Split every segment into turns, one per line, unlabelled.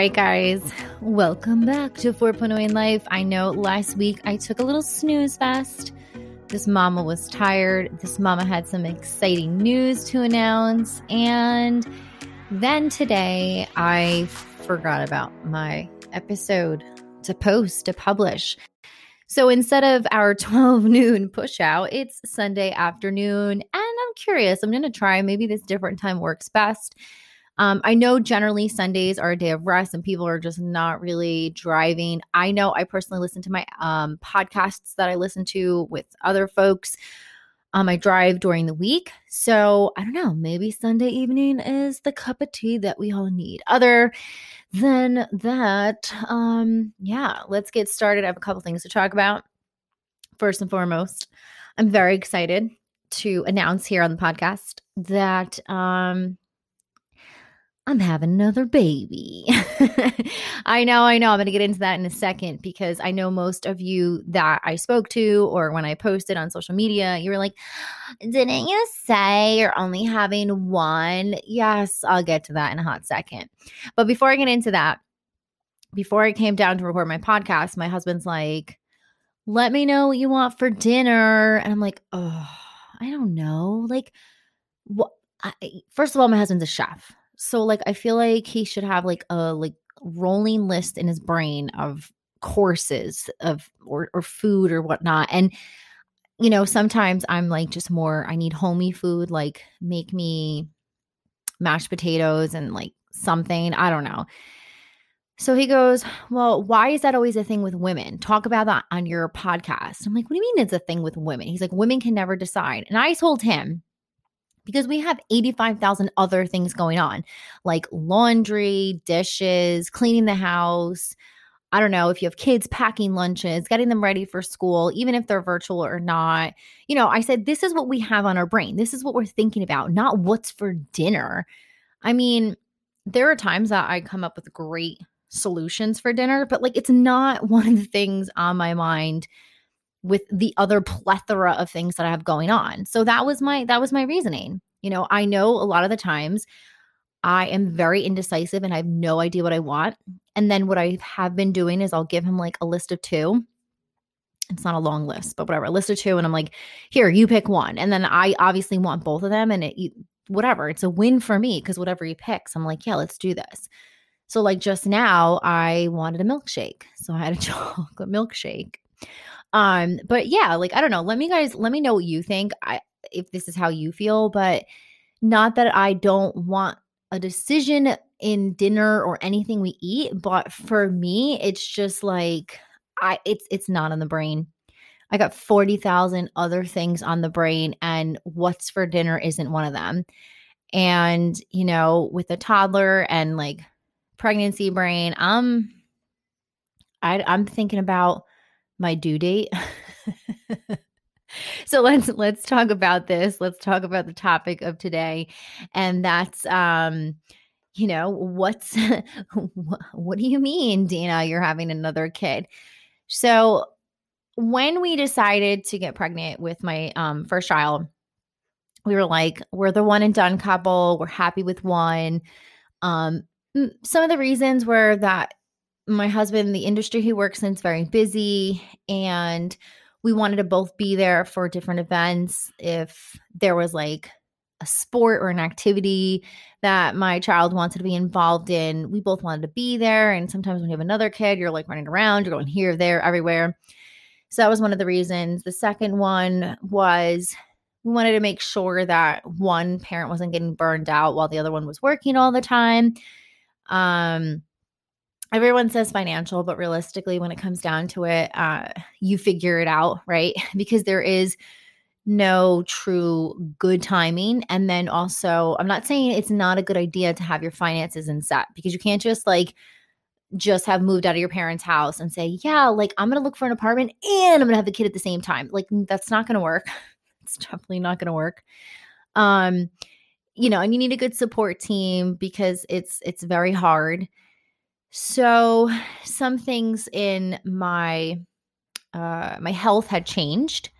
Right, guys, welcome back to 4.0 in Life. I know last week I took a little snooze fest. This mama was tired. This mama had some exciting news to announce. And then today I forgot about my episode to post, to publish. So instead of our 12 noon push out, it's Sunday afternoon. And I'm curious, I'm going to try maybe this different time works best. Um, I know generally Sundays are a day of rest and people are just not really driving. I know I personally listen to my um, podcasts that I listen to with other folks. Um, I drive during the week. So I don't know, maybe Sunday evening is the cup of tea that we all need. Other than that, um, yeah, let's get started. I have a couple things to talk about. First and foremost, I'm very excited to announce here on the podcast that um I'm having another baby. I know, I know. I'm going to get into that in a second because I know most of you that I spoke to or when I posted on social media, you were like, didn't you say you're only having one? Yes, I'll get to that in a hot second. But before I get into that, before I came down to record my podcast, my husband's like, let me know what you want for dinner. And I'm like, oh, I don't know. Like, what? I, first of all, my husband's a chef. So like I feel like he should have like a like rolling list in his brain of courses of or, or food or whatnot. And you know, sometimes I'm like just more I need homey food, like make me mashed potatoes and like something. I don't know. So he goes, Well, why is that always a thing with women? Talk about that on your podcast. I'm like, What do you mean it's a thing with women? He's like, Women can never decide. And I told him, because we have 85,000 other things going on, like laundry, dishes, cleaning the house. I don't know if you have kids packing lunches, getting them ready for school, even if they're virtual or not. You know, I said, this is what we have on our brain. This is what we're thinking about, not what's for dinner. I mean, there are times that I come up with great solutions for dinner, but like it's not one of the things on my mind with the other plethora of things that I have going on. So that was my that was my reasoning. You know, I know a lot of the times I am very indecisive and I have no idea what I want. And then what I have been doing is I'll give him like a list of two. It's not a long list, but whatever, a list of two. And I'm like, here, you pick one. And then I obviously want both of them. And it, whatever, it's a win for me because whatever he picks, I'm like, yeah, let's do this. So, like just now, I wanted a milkshake. So I had a chocolate milkshake. Um, but yeah, like I don't know. Let me guys let me know what you think. I if this is how you feel, but not that I don't want a decision in dinner or anything we eat, but for me, it's just like I it's it's not on the brain. I got 40,000 other things on the brain and what's for dinner isn't one of them. And, you know, with a toddler and like pregnancy brain, I'm I I'm thinking about my due date. so let's let's talk about this. Let's talk about the topic of today and that's um you know, what's what do you mean, Dina, you're having another kid? So when we decided to get pregnant with my um first child, we were like, we're the one and done couple. We're happy with one. Um, some of the reasons were that my husband, the industry he works in is very busy, and we wanted to both be there for different events. If there was like a sport or an activity that my child wanted to be involved in, we both wanted to be there. And sometimes when you have another kid, you're like running around, you're going here, there, everywhere. So that was one of the reasons. The second one was we wanted to make sure that one parent wasn't getting burned out while the other one was working all the time. Um, everyone says financial, but realistically, when it comes down to it, uh, you figure it out, right? because there is no true good timing. And then also, I'm not saying it's not a good idea to have your finances in set because you can't just like, just have moved out of your parents' house and say, yeah, like I'm to look for an apartment and I'm to have the kid at the same time. Like that's not to work. it's definitely not to work. Um, you know, and you need a good support team because it's it's very hard. So some things in my uh, my health had changed.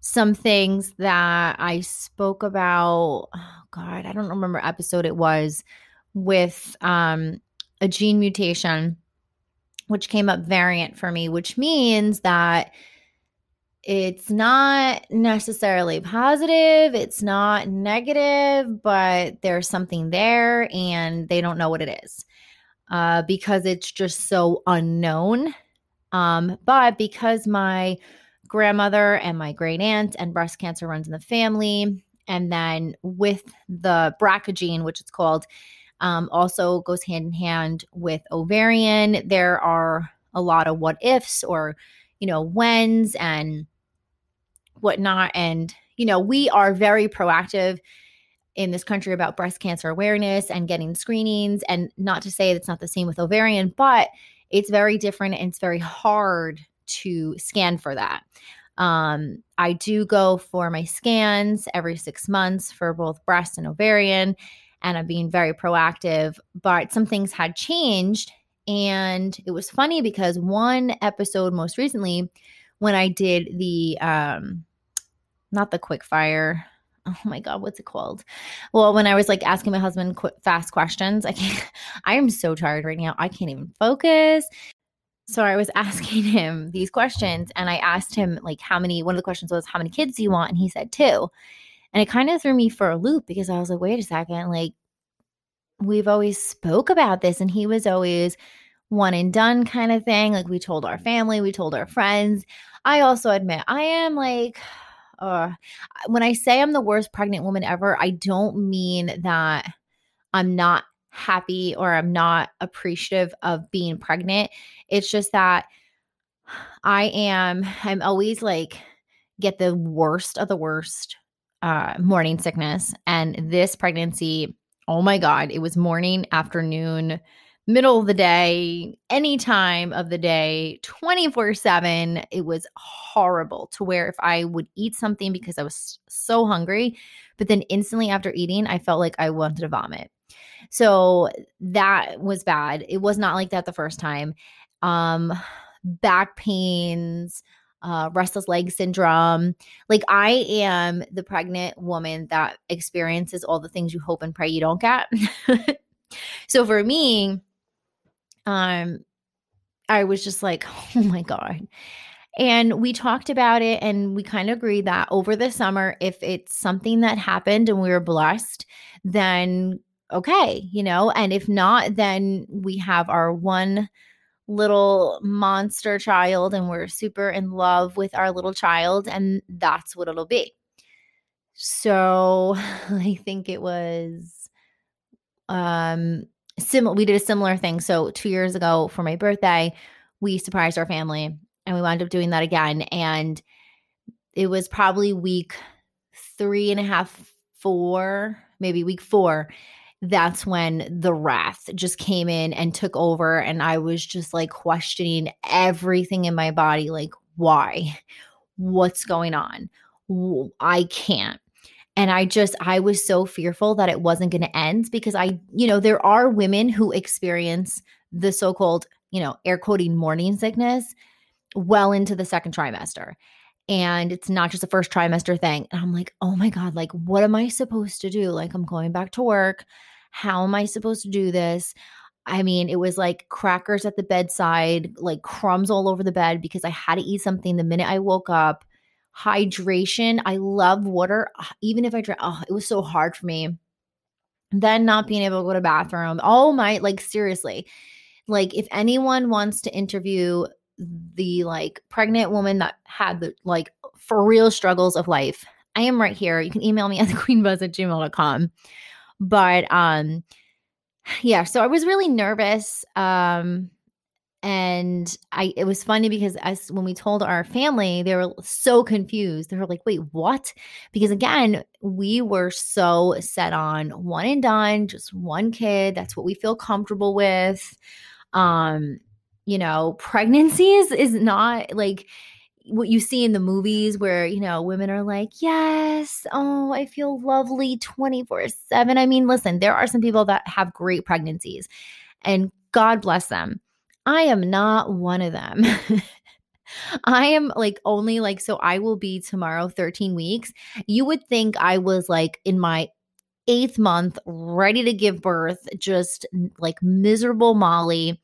Some things that I spoke about. Oh God, I don't remember episode it was with um a gene mutation, which came up variant for me, which means that it's not necessarily positive, it's not negative, but there's something there and they don't know what it is uh, because it's just so unknown. Um, but because my grandmother and my great aunt and breast cancer runs in the family, and then with the BRCA gene, which it's called, um, also goes hand in hand with ovarian. There are a lot of what ifs or, you know, whens and whatnot. And, you know, we are very proactive in this country about breast cancer awareness and getting screenings. And not to say it's not the same with ovarian, but it's very different and it's very hard to scan for that. Um, I do go for my scans every six months for both breast and ovarian, and I'm being very proactive. But some things had changed. And it was funny because one episode most recently, when I did the um, not the quick fire. Oh my god, what's it called? Well, when I was like asking my husband quick, fast questions, I can't. I am so tired right now. I can't even focus. So I was asking him these questions, and I asked him like how many. One of the questions was how many kids do you want, and he said two. And it kind of threw me for a loop because I was like, wait a second, like we've always spoke about this, and he was always one and done kind of thing. Like we told our family, we told our friends. I also admit I am like uh, when I say I'm the worst pregnant woman ever, I don't mean that I'm not happy or I'm not appreciative of being pregnant. It's just that I am, I'm always like, get the worst of the worst uh, morning sickness. And this pregnancy, oh my God, it was morning, afternoon, middle of the day, any time of the day, 24 7. It was horrible to where if I would eat something because I was so hungry, but then instantly after eating, I felt like I wanted to vomit. So that was bad. It was not like that the first time. Um, back pains, uh, restless leg syndrome. Like I am the pregnant woman that experiences all the things you hope and pray you don't get. so for me, um, I was just like, oh my God. And we talked about it and we kind of agreed that over the summer, if it's something that happened and we were blessed, then okay, you know, and if not, then we have our one little monster child and we're super in love with our little child, and that's what it'll be. So I think it was um similar we did a similar thing. So two years ago for my birthday, we surprised our family and we wound up doing that again. And it was probably week three and a half, four, maybe week four. That's when the wrath just came in and took over. And I was just like questioning everything in my body like, why? What's going on? I can't. And I just, I was so fearful that it wasn't going to end because I, you know, there are women who experience the so called, you know, air quoting morning sickness well into the second trimester. And it's not just a first trimester thing. And I'm like, oh my God, like, what am I supposed to do? Like, I'm going back to work. How am I supposed to do this? I mean, it was like crackers at the bedside, like crumbs all over the bed because I had to eat something the minute I woke up hydration. I love water, ah, even if I drink. Oh, it was so hard for me. Then not being able to go to bathroom. Oh my, like seriously, like if anyone wants to interview the like pregnant woman that had the like for real struggles of life, I am right here. You can email me at the queenbuzz at gmail.com. But um, yeah, so I was really nervous. Um, and I it was funny because as when we told our family, they were so confused. They were like, "Wait, what?" Because again, we were so set on one and done, just one kid. That's what we feel comfortable with. Um, you know, pregnancies is not like what you see in the movies where, you know, women are like, "Yes, oh, I feel lovely 24/7." I mean, listen, there are some people that have great pregnancies and God bless them I am not one of them. I am like only like, so I will be tomorrow 13 weeks. You would think I was like in my eighth month, ready to give birth, just like miserable Molly.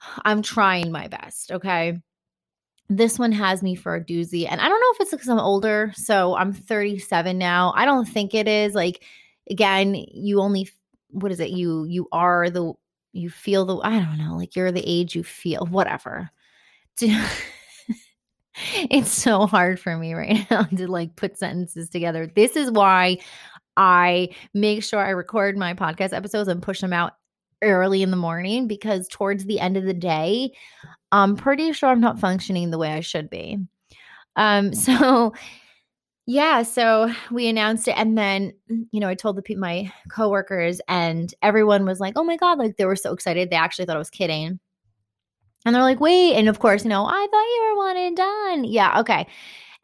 I'm trying my best. Okay. This one has me for a doozy. And I don't know if it's because I'm older. So I'm 37 now. I don't think it is. Like, again, you only, what is it? You, you are the, you feel the, I don't know, like you're the age you feel, whatever. it's so hard for me right now to like put sentences together. This is why I make sure I record my podcast episodes and push them out early in the morning because towards the end of the day, I'm pretty sure I'm not functioning the way I should be. Um, so yeah, so we announced it, and then you know I told the people, my coworkers, and everyone was like, "Oh my god!" Like they were so excited. They actually thought I was kidding, and they're like, "Wait!" And of course, you know, I thought you were one and done. Yeah, okay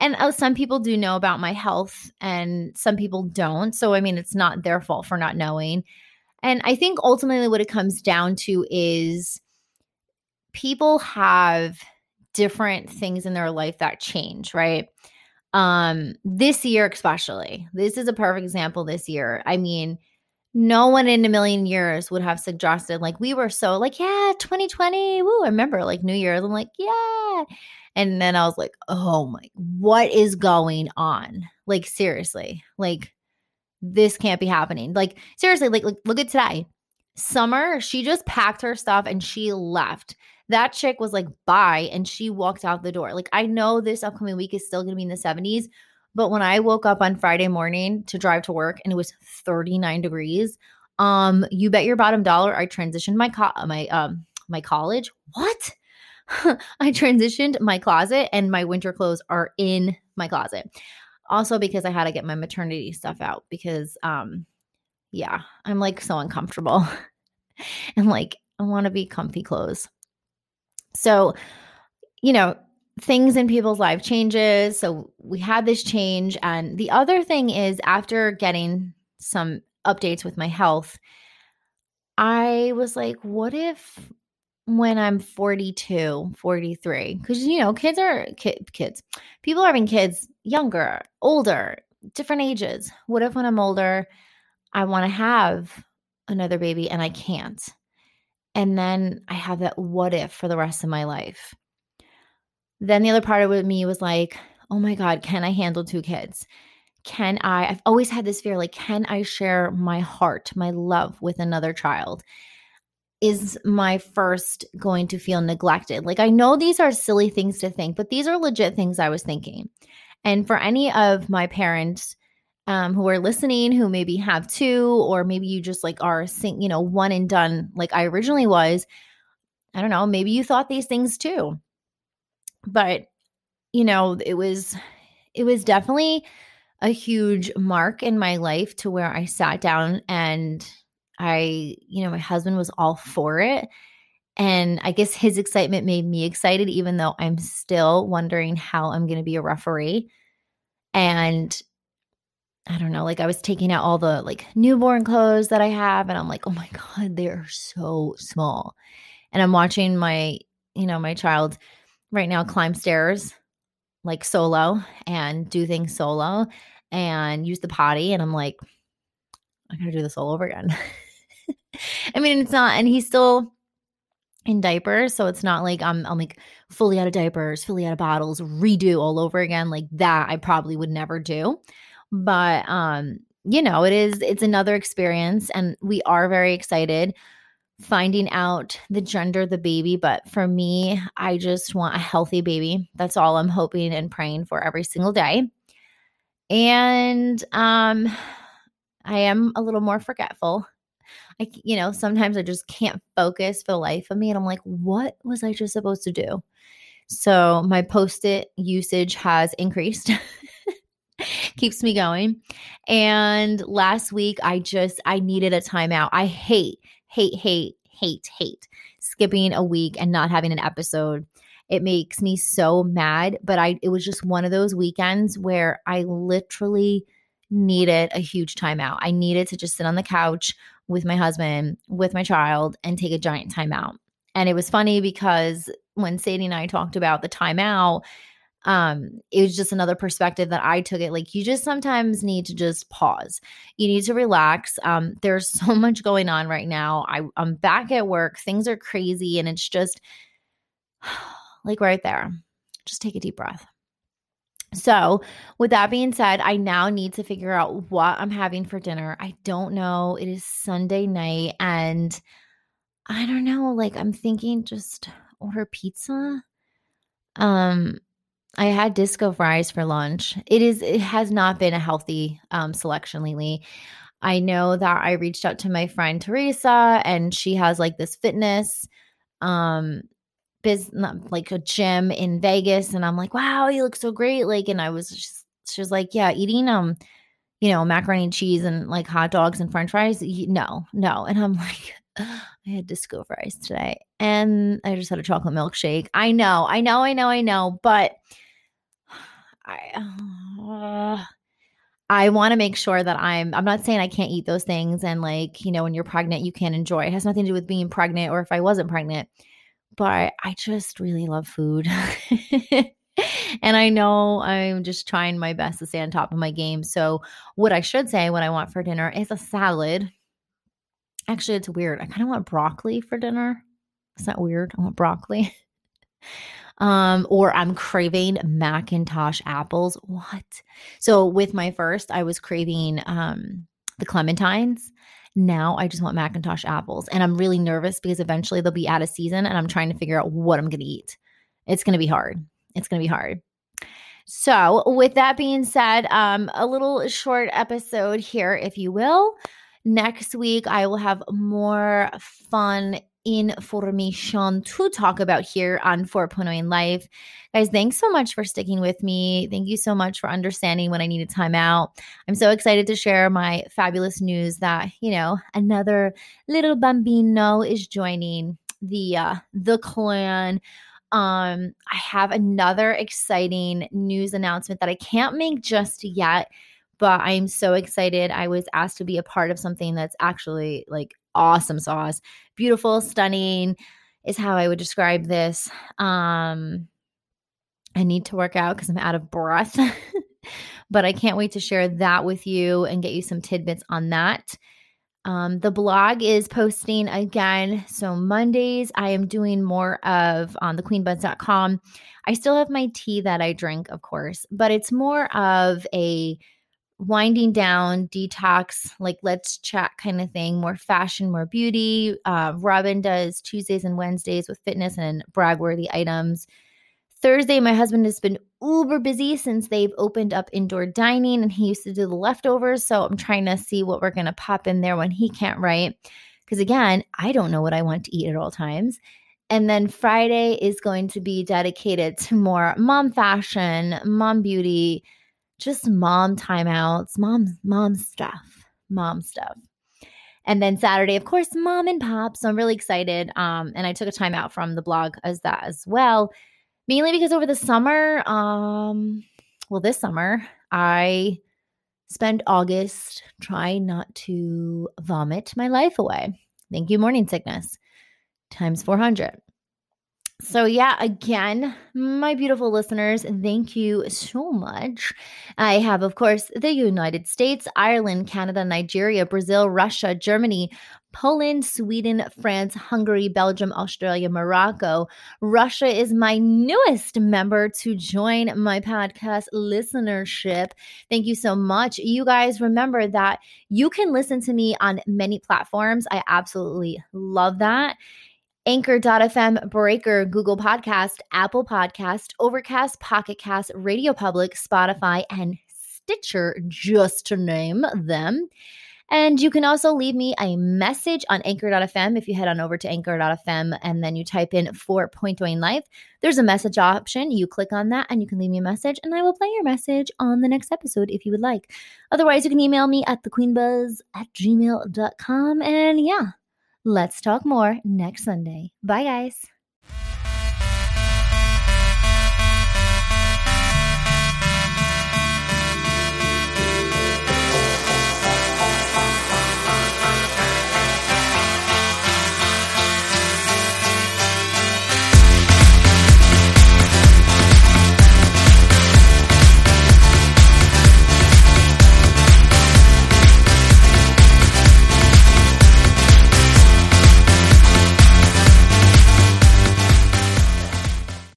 and uh, some people do know about my health and some people don't so i mean it's not their fault for not knowing and i think ultimately what it comes down to is people have different things in their life that change right um this year especially this is a perfect example this year i mean no one in a million years would have suggested like we were so like yeah 2020 woo i remember like new year's i'm like yeah and then I was like, oh my, what is going on? Like, seriously, like, this can't be happening. Like, seriously, like, like look at today. Summer, she just packed her stuff and she left. That chick was like, bye. And she walked out the door. Like, I know this upcoming week is still going to be in the 70s, but when I woke up on Friday morning to drive to work and it was 39 degrees, um, you bet your bottom dollar I transitioned my co- my um my college. What? I transitioned my closet and my winter clothes are in my closet. Also because I had to get my maternity stuff out because um yeah, I'm like so uncomfortable. and like I want to be comfy clothes. So, you know, things in people's life changes. So we had this change and the other thing is after getting some updates with my health, I was like, what if when I'm 42, 43. Because, you know, kids are kid, kids. People are having kids younger, older, different ages. What if when I'm older, I want to have another baby and I can't? And then I have that what if for the rest of my life. Then the other part of me was like, oh my God, can I handle two kids? Can I? I've always had this fear like, can I share my heart, my love with another child? is my first going to feel neglected? Like, I know these are silly things to think, but these are legit things I was thinking. And for any of my parents um, who are listening, who maybe have two, or maybe you just like are, sing, you know, one and done, like I originally was, I don't know, maybe you thought these things too. But, you know, it was, it was definitely a huge mark in my life to where I sat down and I, you know, my husband was all for it. And I guess his excitement made me excited, even though I'm still wondering how I'm going to be a referee. And I don't know, like I was taking out all the like newborn clothes that I have, and I'm like, oh my God, they are so small. And I'm watching my, you know, my child right now climb stairs like solo and do things solo and use the potty. And I'm like, I gotta do this all over again. I mean, it's not, and he's still in diapers, so it's not like I'm I'm like fully out of diapers, fully out of bottles, redo all over again. Like that, I probably would never do. But um, you know, it is it's another experience, and we are very excited finding out the gender of the baby. But for me, I just want a healthy baby. That's all I'm hoping and praying for every single day. And um, I am a little more forgetful I, you know, sometimes I just can't focus for the life of me. And I'm like, what was I just supposed to do? So my post it usage has increased. Keeps me going. And last week, I just, I needed a timeout. I hate, hate, hate, hate, hate skipping a week and not having an episode. It makes me so mad. But I, it was just one of those weekends where I literally needed a huge timeout. I needed to just sit on the couch with my husband, with my child, and take a giant timeout. And it was funny because when Sadie and I talked about the timeout, um it was just another perspective that i took it like you just sometimes need to just pause you need to relax um there's so much going on right now I, i'm back at work things are crazy and it's just like right there just take a deep breath so, with that being said, I now need to figure out what I'm having for dinner. I don't know. It is Sunday night and I don't know, like I'm thinking just order pizza. Um I had disco fries for lunch. It is it has not been a healthy um, selection lately. I know that I reached out to my friend Teresa and she has like this fitness um business like a gym in Vegas and I'm like, "Wow, you look so great." Like and I was just she was like, "Yeah, eating um you know, macaroni and cheese and like hot dogs and french fries. No, no. And I'm like, I had disco fries today and I just had a chocolate milkshake. I know, I know, I know, I know, but I uh, I want to make sure that I'm I'm not saying I can't eat those things and like, you know, when you're pregnant you can't enjoy. It has nothing to do with being pregnant or if I wasn't pregnant. But I just really love food. and I know I'm just trying my best to stay on top of my game. So, what I should say, what I want for dinner is a salad. Actually, it's weird. I kind of want broccoli for dinner. Is that weird? I want broccoli. um, or I'm craving McIntosh apples. What? So with my first, I was craving um the clementines. Now I just want McIntosh apples. And I'm really nervous because eventually they'll be out of season and I'm trying to figure out what I'm gonna eat. It's gonna be hard. It's gonna be hard. So, with that being said, um, a little short episode here, if you will. Next week, I will have more fun information to talk about here on 4.0 in life. Guys, thanks so much for sticking with me. Thank you so much for understanding when I needed time out. I'm so excited to share my fabulous news that, you know, another little bambino is joining the uh the clan. Um I have another exciting news announcement that I can't make just yet but I'm so excited. I was asked to be a part of something that's actually like awesome sauce. Beautiful, stunning is how I would describe this. Um I need to work out cuz I'm out of breath. but I can't wait to share that with you and get you some tidbits on that. Um, the blog is posting again. So Mondays, I am doing more of on thequeenbuds.com. I still have my tea that I drink, of course, but it's more of a winding down, detox, like let's chat kind of thing, more fashion, more beauty. Uh, Robin does Tuesdays and Wednesdays with fitness and brag worthy items. Thursday, my husband has been uber busy since they've opened up indoor dining and he used to do the leftovers. So I'm trying to see what we're going to pop in there when he can't write. Because again, I don't know what I want to eat at all times. And then Friday is going to be dedicated to more mom fashion, mom beauty, just mom timeouts, mom mom stuff, mom stuff. And then Saturday, of course, mom and pop. So I'm really excited. Um, and I took a time out from the blog as that as well, mainly because over the summer, um, well, this summer, I spent August trying not to vomit my life away. Thank you, morning sickness, times 400. So, yeah, again, my beautiful listeners, thank you so much. I have, of course, the United States, Ireland, Canada, Nigeria, Brazil, Russia, Germany, Poland, Sweden, France, Hungary, Belgium, Australia, Morocco. Russia is my newest member to join my podcast listenership. Thank you so much. You guys remember that you can listen to me on many platforms. I absolutely love that. Anchor.fm, Breaker, Google Podcast, Apple Podcast, Overcast, Pocket Cast, Radio Public, Spotify, and Stitcher, just to name them. And you can also leave me a message on anchor.fm if you head on over to anchor.fm and then you type in 4.0 life. There's a message option. You click on that and you can leave me a message and I will play your message on the next episode if you would like. Otherwise, you can email me at thequeenbuzz at gmail.com. And yeah, Let's talk more next Sunday. Bye, guys.